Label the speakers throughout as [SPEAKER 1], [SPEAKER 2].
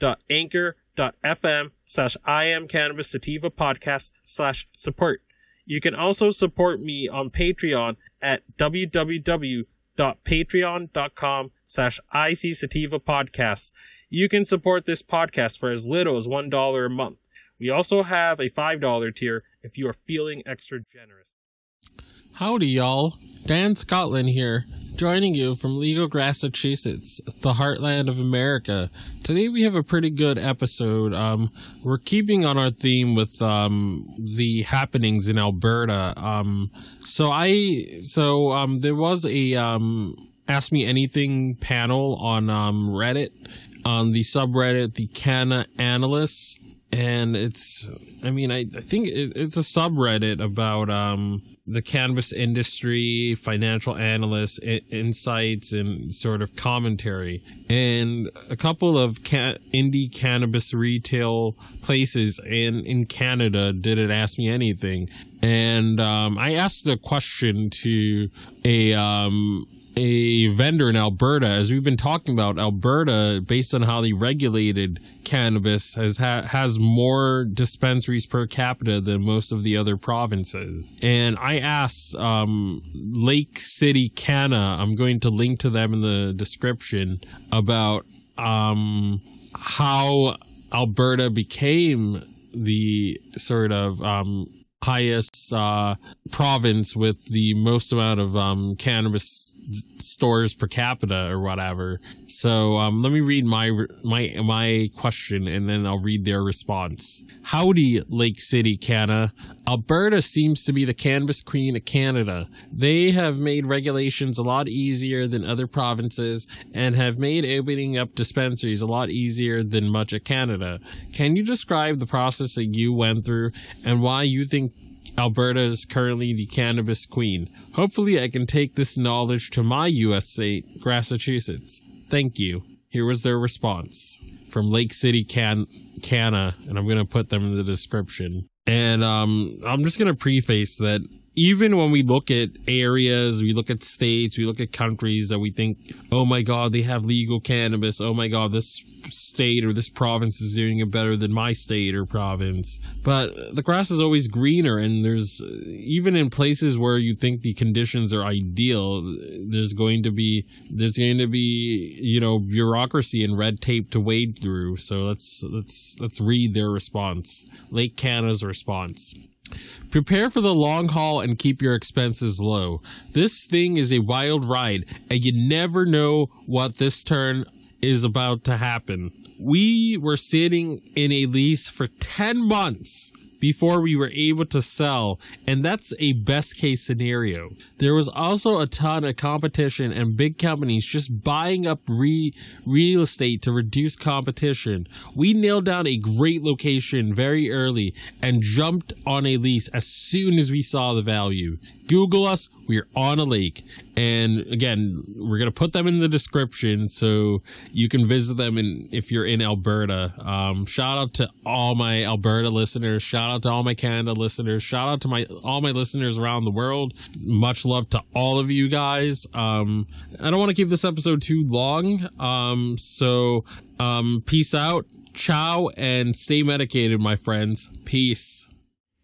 [SPEAKER 1] www.anchor.fm slash I am cannabis sativa podcast slash support. You can also support me on Patreon at www.patreon.com slash IC Sativa Podcasts. You can support this podcast for as little as $1 a month. We also have a $5 tier if you are feeling extra generous.
[SPEAKER 2] Howdy, y'all. Dan Scotland here, joining you from Legal, Massachusetts, the heartland of America. Today we have a pretty good episode. Um, we're keeping on our theme with um, the happenings in Alberta. Um, so I, so um, there was a um, Ask Me Anything panel on um, Reddit, on the subreddit, the Canna Analysts, and it's, I mean, I, I think it, it's a subreddit about um, the cannabis industry, financial analysts, I- insights, and sort of commentary. And a couple of ca- indie cannabis retail places in, in Canada didn't ask me anything. And um, I asked a question to a um, a vendor in Alberta, as we've been talking about, Alberta, based on how they regulated cannabis, has ha- has more dispensaries per capita than most of the other provinces. And I asked um, Lake City Canna, I'm going to link to them in the description, about um, how Alberta became the sort of um, highest uh, province with the most amount of um, cannabis stores per capita or whatever. So um, let me read my my my question and then I'll read their response. Howdy, Lake City, Canna. Alberta seems to be the cannabis queen of Canada. They have made regulations a lot easier than other provinces and have made opening up dispensaries a lot easier than much of Canada. Can you describe the process that you went through and why you think Alberta is currently the cannabis queen? Hopefully, I can take this knowledge to my U.S. state, Massachusetts. Thank you. Here was their response from Lake City, Can Canna, and I'm going to put them in the description. And um, I'm just going to preface that even when we look at areas, we look at states, we look at countries that we think, oh my God, they have legal cannabis. Oh my God, this state or this province is doing it better than my state or province. But the grass is always greener, and there's even in places where you think the conditions are ideal, there's going to be there's going to be you know bureaucracy and red tape to wade through. So let's let's let's read their response. Lake Canada's response. Prepare for the long haul and keep your expenses low. This thing is a wild ride, and you never know what this turn is about to happen. We were sitting in a lease for 10 months before we were able to sell, and that's a best case scenario. There was also a ton of competition and big companies just buying up re- real estate to reduce competition. We nailed down a great location very early and jumped on a lease as soon as we saw the value. Google us, we're on a lake. And again, we're going to put them in the description so you can visit them in, if you're in Alberta. Um, shout out to all my Alberta listeners. Shout out to all my Canada listeners. Shout out to my, all my listeners around the world. Much love to all of you guys. Um, I don't want to keep this episode too long. Um, so, um, peace out. Ciao and stay medicated, my friends. Peace.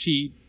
[SPEAKER 1] she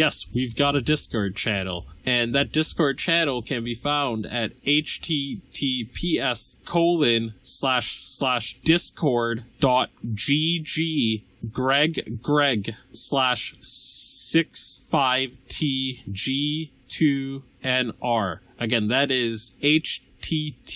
[SPEAKER 1] yes, we've got a Discord channel and that discord channel can be found at https colon slash slash discord dot gg greg greg slash six five tg two nr again that is https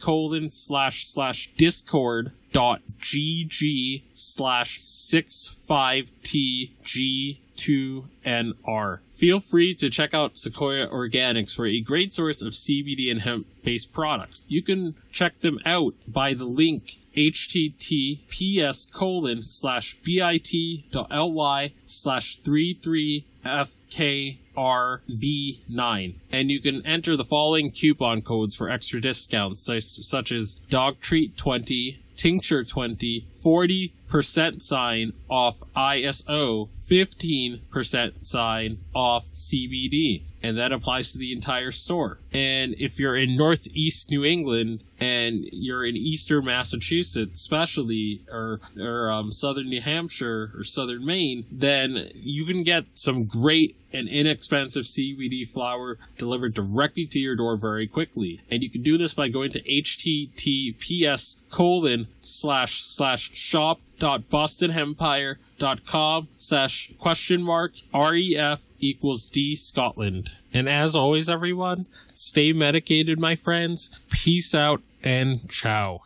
[SPEAKER 1] colon slash slash discord dot gg slash six five tg 2NR. Feel free to check out Sequoia Organics for a great source of CBD and hemp based products. You can check them out by the link https colon slash bit.ly slash 33fkrv9 and you can enter the following coupon codes for extra discounts such as dog treat 20 tincture 20 40% sign off iso 15% sign off CBD. And that applies to the entire store. And if you're in Northeast New England and you're in Eastern Massachusetts, especially, or, or um, Southern New Hampshire or Southern Maine, then you can get some great and inexpensive CBD flower delivered directly to your door very quickly. And you can do this by going to https colon slash slash shop dot bostonhempire.com slash question mark ref equals d scotland. And as always everyone stay medicated my friends. Peace out and ciao